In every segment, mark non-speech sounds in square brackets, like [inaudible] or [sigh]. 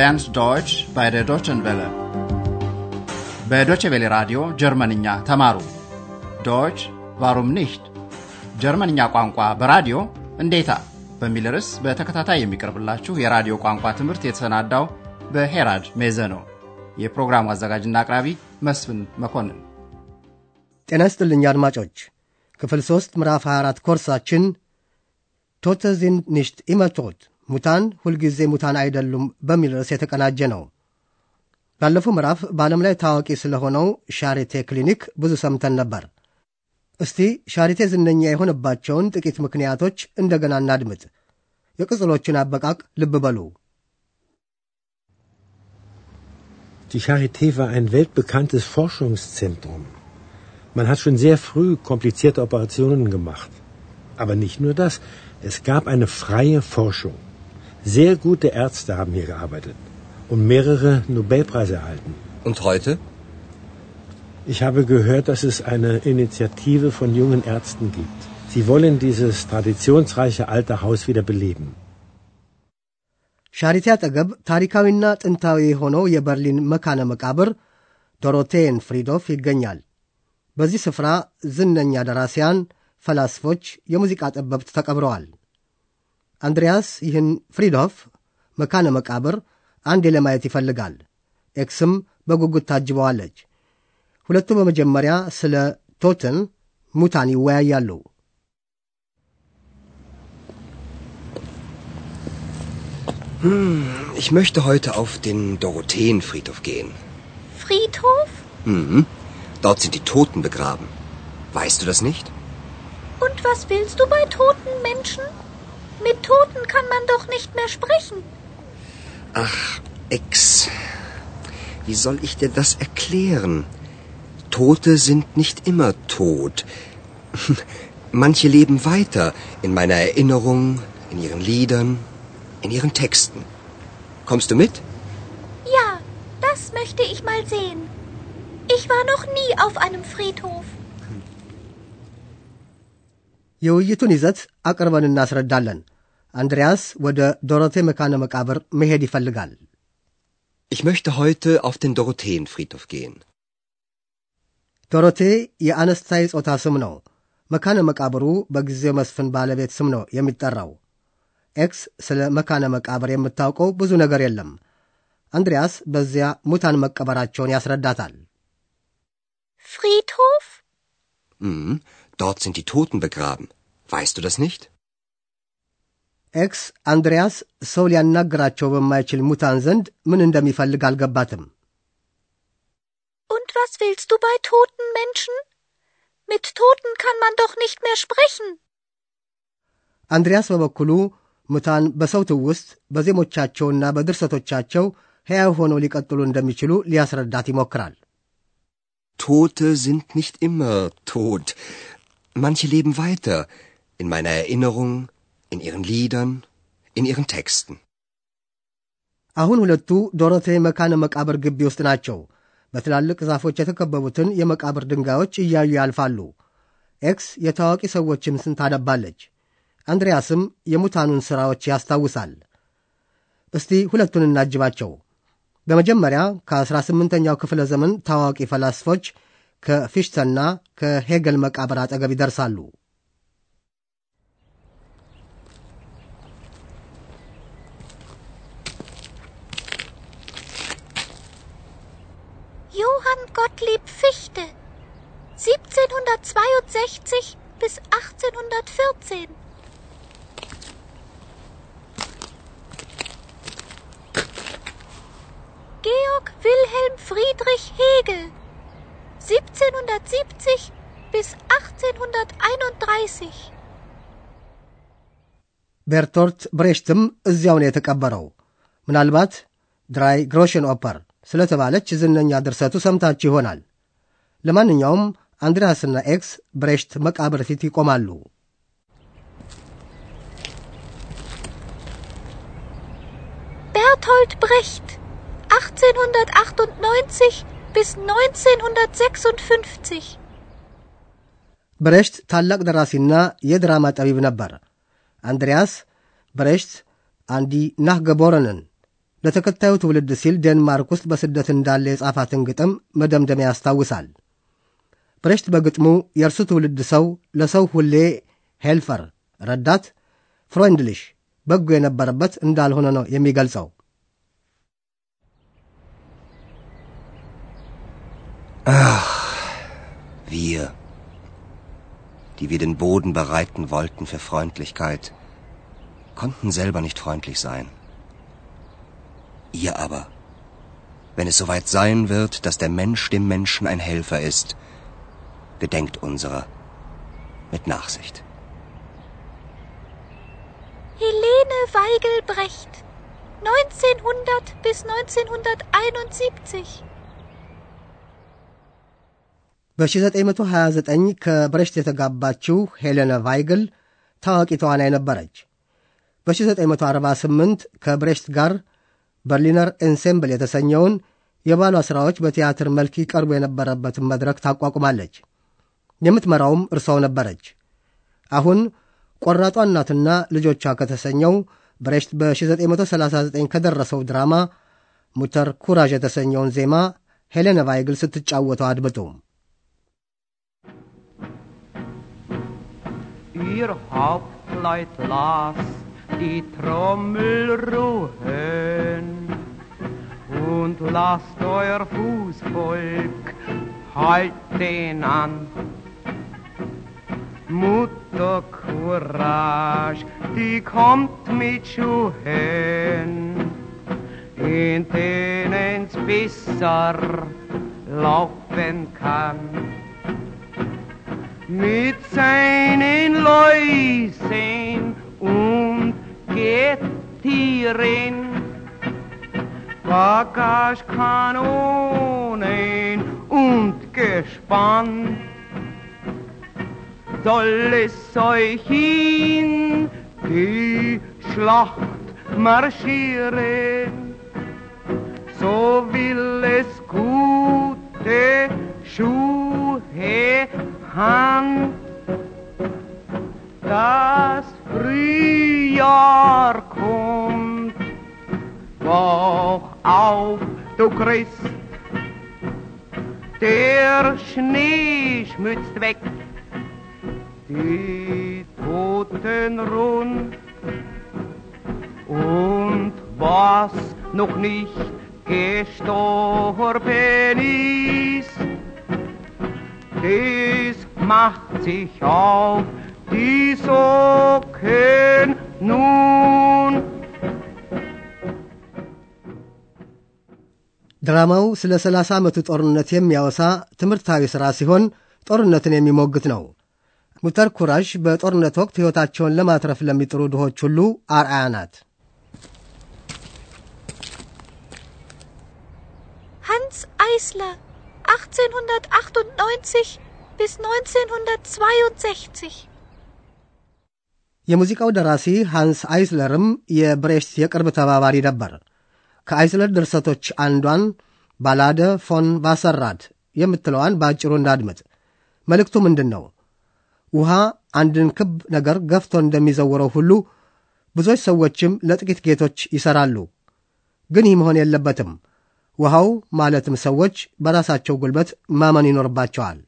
lernt Deutsch bei der Deutschen Welle. በዶቼ ቬለ ራዲዮ ጀርመንኛ ተማሩ። ዶች ዋሩም ኒሽት ጀርመንኛ ቋንቋ በራዲዮ እንዴታ በሚል ርዕስ በተከታታይ የሚቀርብላችሁ የራዲዮ ቋንቋ ትምህርት የተሰናዳው በሄራድ ሜዘ ነው። የፕሮግራሙ አዘጋጅና አቅራቢ መስፍን መኮንን። ጤና ይስጥልኝ አድማጮች። ክፍል ሦስት ምዕራፍ 24 ኮርሳችን ቶተ ዚንድ ኒሽት ኢመቶት ሙታን ሁልጊዜ ሙታን አይደሉም በሚል ርዕስ የተቀናጀ ነው። ባለፈው ምዕራፍ በዓለም ላይ ታዋቂ ስለሆነው ሻሪቴ ክሊኒክ ብዙ ሰምተን ነበር። እስቲ ሻሪቴ ዝነኛ የሆነባቸውን ጥቂት ምክንያቶች እንደገና እናድምጥ። የቅጽሎቹን አበቃቅ ልብ በሉ። Die Charité war ein weltbekanntes Forschungszentrum. Man hat schon sehr früh komplizierte Operationen gemacht. Aber nicht nur das, es gab eine freie Forschung. Sehr gute Ärzte haben hier gearbeitet und mehrere Nobelpreise erhalten. Und heute? Ich habe gehört, dass es eine Initiative von jungen Ärzten gibt. Sie wollen dieses traditionsreiche alte Haus wieder beleben. ሻሪቴ አጠገብ ታሪካዊና ጥንታዊ የሆነው የበርሊን መካነ መቃብር ዶሮቴን ፍሪዶፍ ይገኛል። በዚህ ስፍራ ዝነኛ ደራሲያን፣ ፈላስፎች፣ የሙዚቃ ጠበብት ተቀብረዋል። አንድሪያስ ይህን ፍሪዶፍ መካነ መቃብር አንዴ ለማየት ይፈልጋል። ኤክስም በጉጉት ታጅበዋለች። ሁለቱ በመጀመሪያ ስለ ቶትን ሙታን ይወያያሉ። Ich möchte heute auf den Dorotheenfriedhof gehen. Friedhof? Mhm. Dort sind die Toten begraben. Weißt du das nicht? Und was willst du bei toten Menschen? Mit Toten kann man doch nicht mehr sprechen. Ach, Ex. Wie soll ich dir das erklären? Tote sind nicht immer tot. [laughs] Manche leben weiter in meiner Erinnerung, in ihren Liedern, in ihren Texten. Kommst du mit? Ja, das möchte ich mal sehen. Ich war noch nie auf einem Friedhof. የውይይቱን ይዘት አቅርበን እናስረዳለን። አንድሪያስ ወደ ዶሮቴ መካነ መቃብር መሄድ ይፈልጋል። Ich möchte heute auf den Dorotheenfriedhof gehen. ዶሮቴ የአነስታይ ጾታ ስም ነው። መካነ መቃብሩ በጊዜው መስፍን ባለቤት ስም ነው የሚጠራው። ኤክስ ስለ መካነ መቃብር የምታውቀው ብዙ ነገር የለም። አንድሪያስ በዚያ ሙታን መቀበራቸውን ያስረዳታል። Friedhof? Mhm. Dort sind die Toten begraben. Weißt du das nicht? ኤክስ አንድሪያስ ሰው ሊያናግራቸው በማይችል ሙታን ዘንድ ምን እንደሚፈልግ አልገባትም። Und was willst du bei toten Menschen? Mit Toten kann man doch nicht mehr sprechen. አንድሪያስ በበኩሉ ሙታን በሰው ትውስት በዜሞቻቸውና በድርሰቶቻቸው ሕያው ሆነው ሊቀጥሉ እንደሚችሉ ሊያስረዳት ይሞክራል። Tote sind nicht immer tot. Manche leben weiter in meiner Erinnerung, in ihren Liedern, in ihren Texten. አሁን ሁለቱ ዶሮቴ መካነ መቃብር ግቢ ውስጥ ናቸው። በትላልቅ ዛፎች የተከበቡትን የመቃብር ድንጋዮች እያዩ ያልፋሉ። ኤክስ የታዋቂ ሰዎችን ስም ታነባለች። አንድሪያስም የሙታኑን ሥራዎች ያስታውሳል። እስቲ ሁለቱን እናጅባቸው። በመጀመሪያ ከ18ኛው ክፍለ ዘመን ታዋቂ ፈላስፎች ከፊሽተና ከሄገል መቃብር አጠገብ ይደርሳሉ። Johann Gottlieb Fichte. 1762 bis 1814. Georg Wilhelm Friedrich Hegel. 1770 bis 1831. ቤርቶልት ብሬሽትም እዚያው ነው የተቀበረው። ምናልባት ድራይ ግሮሽን ኦፐር ስለተባለች ዝነኛ ድርሰቱ ሰምታችሁ ይሆናል። ለማንኛውም አንድሪያስና ኤክስ ብሬሽት መቃብር ፊት ይቆማሉ። Bertolt Brecht. 1898 bis 1956. ብሬሽት ታላቅ ደራሲና የድራማ ጠቢብ ነበር። አንድሪያስ ብሬሽት አንዲ ናህ ገቦረንን ለተከታዩ ትውልድ ሲል ዴንማርክ ውስጥ በስደት እንዳለ የጻፋትን ግጥም መደምደሚያ ያስታውሳል። ብሬሽት በግጥሙ የእርሱ ትውልድ ሰው ለሰው ሁሌ ሄልፈር ረዳት፣ ፍሮንድልሽ በጎ የነበረበት እንዳልሆነ ነው የሚገልጸው። Ach, wir, die wir den Boden bereiten wollten für Freundlichkeit, konnten selber nicht freundlich sein. Ihr aber, wenn es soweit sein wird, dass der Mensch dem Menschen ein Helfer ist, gedenkt unserer mit Nachsicht. Helene Weigelbrecht 1900 bis 1971 በ1929 ከብረሽት የተጋባችው ሄሌነ ቫይግል ታዋቂ ተዋናይ ነበረች። በ1948 ከብሬሽት ጋር በርሊነር ኤንሴምብል የተሰኘውን የባሏ ሥራዎች በቲያትር መልክ ይቀርቡ የነበረበትን መድረክ ታቋቁማለች። የምትመራውም እርሷው ነበረች። አሁን ቆራጧ እናትና ልጆቿ ከተሰኘው ብሬሽት በ1939 ከደረሰው ድራማ ሙተር ኩራዥ የተሰኘውን ዜማ ሄሌነ ቫይግል ስትጫወተው አድምጡ። Ihr Hauptleut die Trommel ruhen und lasst euer Fußvolk halten an. Mutter Courage, die kommt mit Schuhen, in denen's besser laufen kann mit seinen Läusen Gettieren, Bagagekanonen und Gespann. Soll es euch in die Schlacht marschieren, so will es gute Schuhe Hand. Das Frühjahr kommt, wach auf, du Christ. Der Schnee schmützt weg, die Toten rund. Und was noch nicht gestorben ist, das macht sich auf die Socken nun. ድራማው ስለ ሰላሳ ዓመቱ ጦርነት የሚያወሳ ትምህርታዊ ሥራ ሲሆን ጦርነትን የሚሞግት ነው። ሙተር ኩራሽ በጦርነት ወቅት ሕይወታቸውን ለማትረፍ ለሚጥሩ ድሆች ሁሉ አርአያ ናት። Hans Eisler 1898 bis 1962 የሙዚቃው ደራሲ ሃንስ አይስለርም የብሬሽት የቅርብ ተባባሪ ነበር። ከአይስለር ድርሰቶች አንዷን ባላደ ፎን ቫሰራት የምትለዋን በአጭሩ እንዳድምጥ። መልእክቱ ምንድን ነው? ውሃ አንድን ክብ ነገር ገፍቶ እንደሚዘውረው ሁሉ ብዙዎች ሰዎችም ለጥቂት ጌቶች ይሠራሉ። ግን ይህ መሆን የለበትም። ውሃው ማለትም ሰዎች በራሳቸው ጉልበት ማመን ይኖርባቸዋል።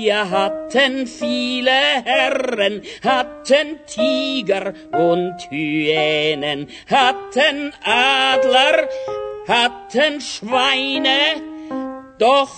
wir hatten viele Herren, hatten Tiger und Hyänen, hatten Adler, hatten Schweine, doch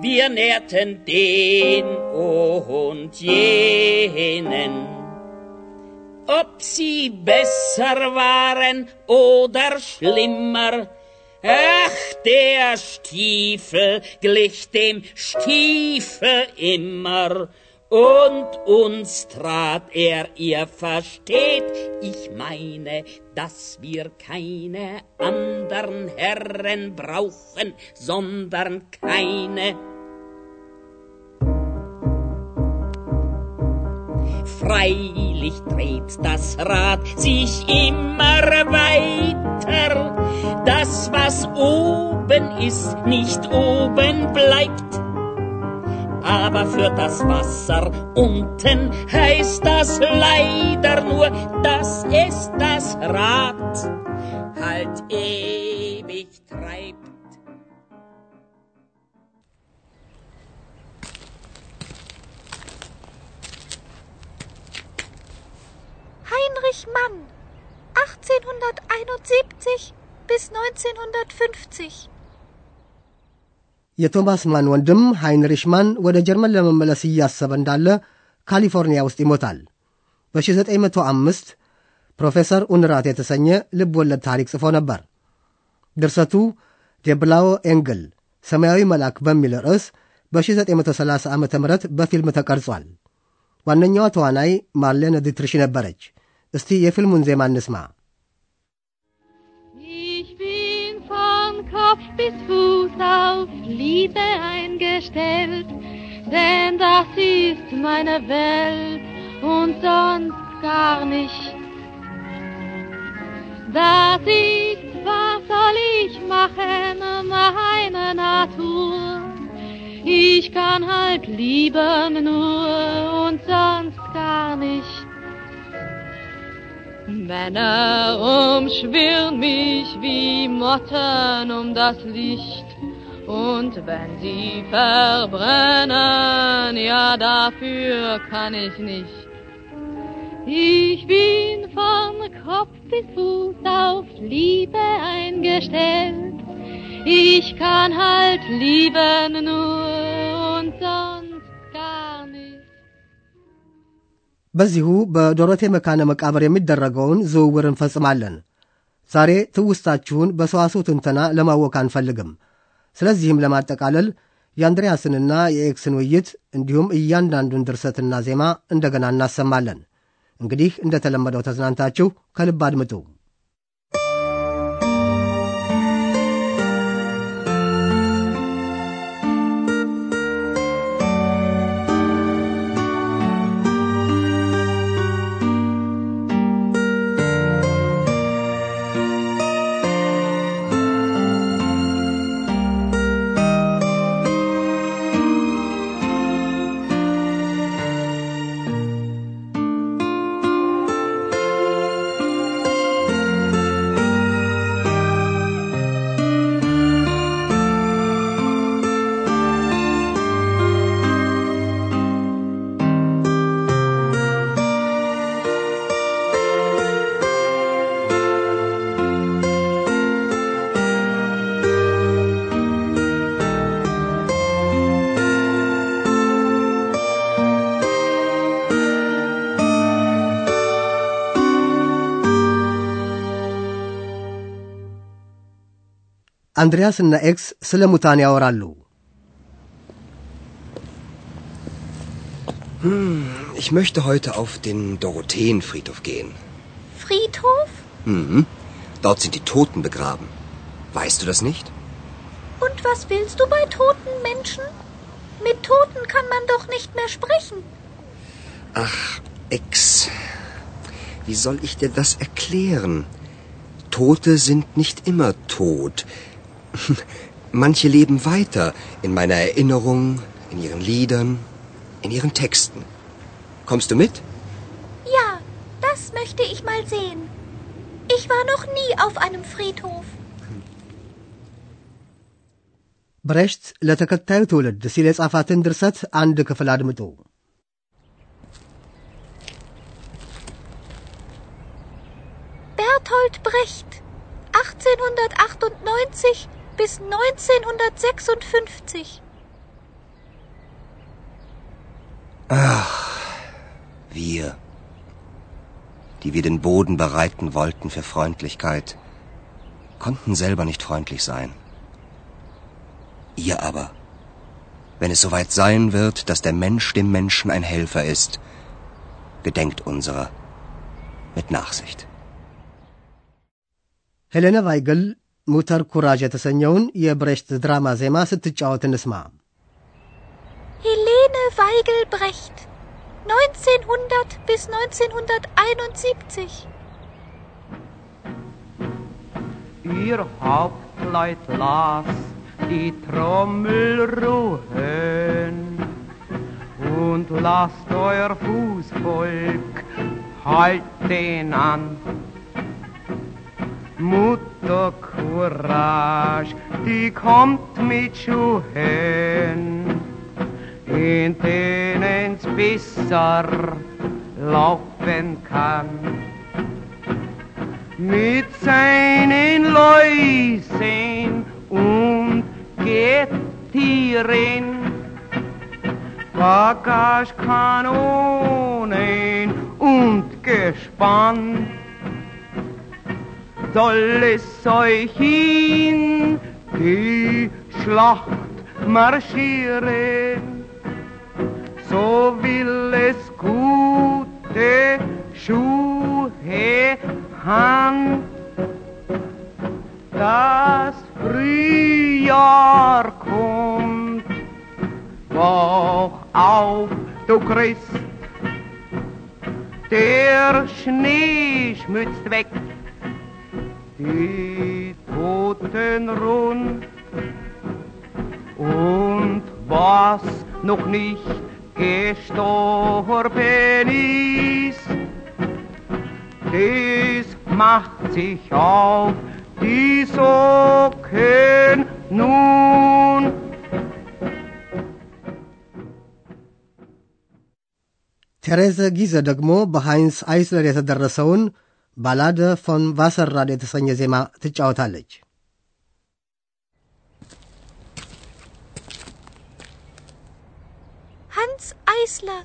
wir nährten den und jenen. Ob sie besser waren oder schlimmer, Ach, der Stiefel glich dem Stiefel immer, und uns trat er, ihr versteht, ich meine, dass wir keine andern Herren brauchen, sondern keine. Freilich dreht das Rad sich immer weiter. Das, was oben ist, nicht oben bleibt. aber für das Wasser unten heißt das leider nur, dass es das Rad halt ewig treibt. Heinrich Mann, 1871 bis 1950 የቶማስ ማን ወንድም ሃይንሪሽ ማን ወደ ጀርመን ለመመለስ እያሰበ እንዳለ ካሊፎርኒያ ውስጥ ይሞታል። በ1905 ፕሮፌሰር ኡንራት የተሰኘ ልብ ወለድ ታሪክ ጽፎ ነበር። ድርሰቱ ዴብላዎ ኤንግል ሰማያዊ መልአክ በሚል ርዕስ በ1930 ዓ ም በፊልም ተቀርጿል። ዋነኛዋ ተዋናይ ማርሌን ዲትሪሽ ነበረች። እስቲ የፊልሙን ዜማ እንስማ። Bis Fuß auf Liebe eingestellt, denn das ist meine Welt und sonst gar nicht. Das ist, was soll ich machen, meine Natur. Ich kann halt lieben nur und sonst gar nicht. Männer umschwirren mich wie Motten um das Licht. Und wenn sie verbrennen, ja dafür kann ich nicht. Ich bin von Kopf bis Fuß auf Liebe eingestellt. Ich kann halt lieben nur und sonst በዚሁ በዶሮቴ መካነ መቃብር የሚደረገውን ዝውውር እንፈጽማለን። ዛሬ ትውስታችሁን በሰዋስው ትንተና ለማወክ አንፈልግም። ስለዚህም ለማጠቃለል የአንድሪያስንና የኤክስን ውይይት እንዲሁም እያንዳንዱን ድርሰትና ዜማ እንደገና እናሰማለን። እንግዲህ እንደተለመደው ተዝናንታችሁ ከልብ አድምጡ። አንድሪያስና ኤክስ ስለ ሙታን ያወራሉ። Ich möchte heute auf den Dorotheenfriedhof gehen. Friedhof? Mhm. Dort sind die Toten begraben. Weißt du das nicht? Und was willst du bei toten Menschen? Mit Toten kann man doch nicht mehr sprechen. Ach, Ex. Wie soll ich dir das erklären? Tote sind nicht immer tot. [laughs] Manche leben weiter in meiner Erinnerung, in ihren Liedern, in ihren Texten. Kommst du mit? Ja, das möchte ich mal sehen. Ich war noch nie auf einem Friedhof. ብሬሽት ለተከታዩ ትውልድ ሲል የጻፋትን ድርሰት አንድ ክፍል አድምጡ። Bertolt Brecht, 1898 bis 1956. Ach, wir, die wir den Boden bereiten wollten für Freundlichkeit, konnten selber nicht freundlich sein. Ihr aber, wenn es soweit sein wird, dass der Mensch dem Menschen ein Helfer ist, gedenkt unserer mit Nachsicht. Helena Weigel ሙተር ኩራጅ የተሰኘውን የብሬሽት ድራማ ዜማ ስትጫወት እንስማ። Helene Weigel Brecht, 1900 bis 1971. Ihr Hauptleut las die Trommel ruhen. und lasst euer Fußvolk halt den an. Mutter Courage, die kommt mit Schuhen, in denen's besser laufen kann. Mit seinen Läusen und Gettieren, Bagagekanonen und Gespann soll es euch in die Schlacht marschieren, so will es gute Schuhe han. Das Frühjahr kommt, wach auf, du Christ, der Schnee schmützt weg die Toten rund und was noch nicht gestorben ist, das macht sich auf die Socken nun. ቴሬዘ ጊዘ ደግሞ በሃይንስ አይስለር የተደረሰውን ባላደ ፎን ቫሰርራድ የተሰኘ ዜማ ትጫወታለች። Hans Eisler,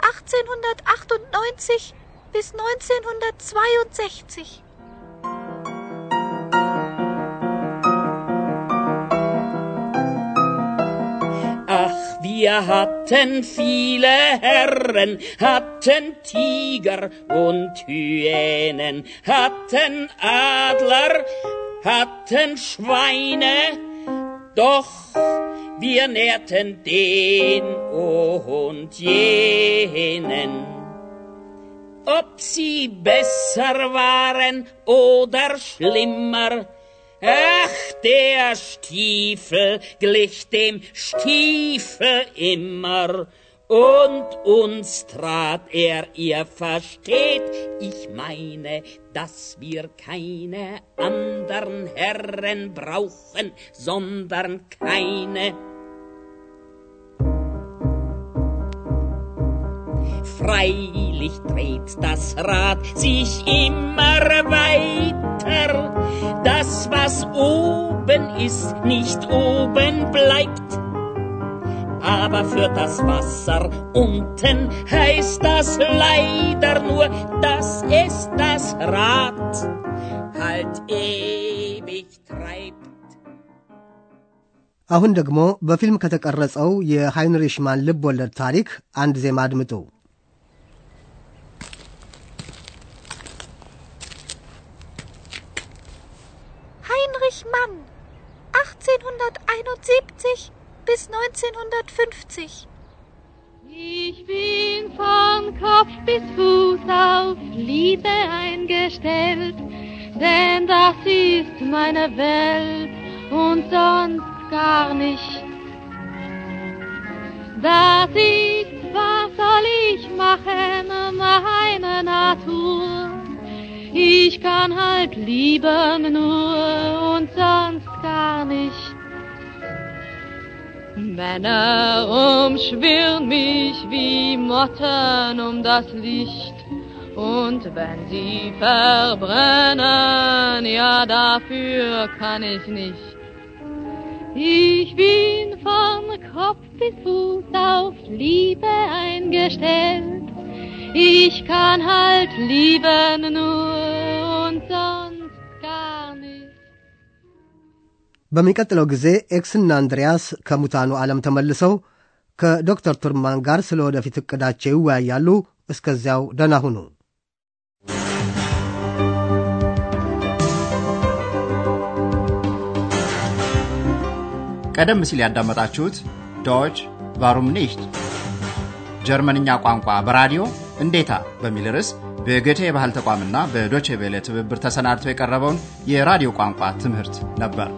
1898 bis 1962. wir hatten viele Herren, hatten Tiger und Hyänen, hatten Adler, hatten Schweine, doch wir nährten den und jenen. Ob sie besser waren oder schlimmer, Ach, der Stiefel glich dem Stiefel immer, und uns trat er, ihr versteht, ich meine, dass wir keine andern Herren brauchen, sondern keine. Freilich dreht das Rad sich immer weiter. Das, was oben ist, nicht oben bleibt. Aber für das Wasser unten heißt das leider nur, dass es das Rad halt ewig treibt. አሁን ደግሞ በፊልም ከተቀረጸው የሃይንሪሽ ማን ልብ ወለድ ታሪክ አንድ ዜማ አድምጡ። meine Welt und sonst gar nicht. Das ist, was soll ich machen, meine Natur. Ich kann halt lieben nur und sonst gar nicht. Männer umschwirren mich wie Motten um das Licht. Und wenn sie verbrennen, ja dafür kann ich nicht. Ich bin von Kopf bis Fuß auf Liebe eingestellt. Ich kann halt lieben nur und sonst gar nicht. በሚቀጥለው ጊዜ ኤክስና አንድሪያስ ከሙታኑ ዓለም ተመልሰው ከዶክተር ቱርማን ጋር ስለ ወደፊት ዕቅዳቸው ይወያያሉ። እስከዚያው ደህና ሁኑ። ቀደም ሲል ያዳመጣችሁት ዶች ቫሩም ኒሽት ጀርመንኛ ቋንቋ በራዲዮ እንዴታ በሚል ርዕስ በገቴ የባህል ተቋምና በዶቼ ቬለ ትብብር ተሰናድቶ የቀረበውን የራዲዮ ቋንቋ ትምህርት ነበር።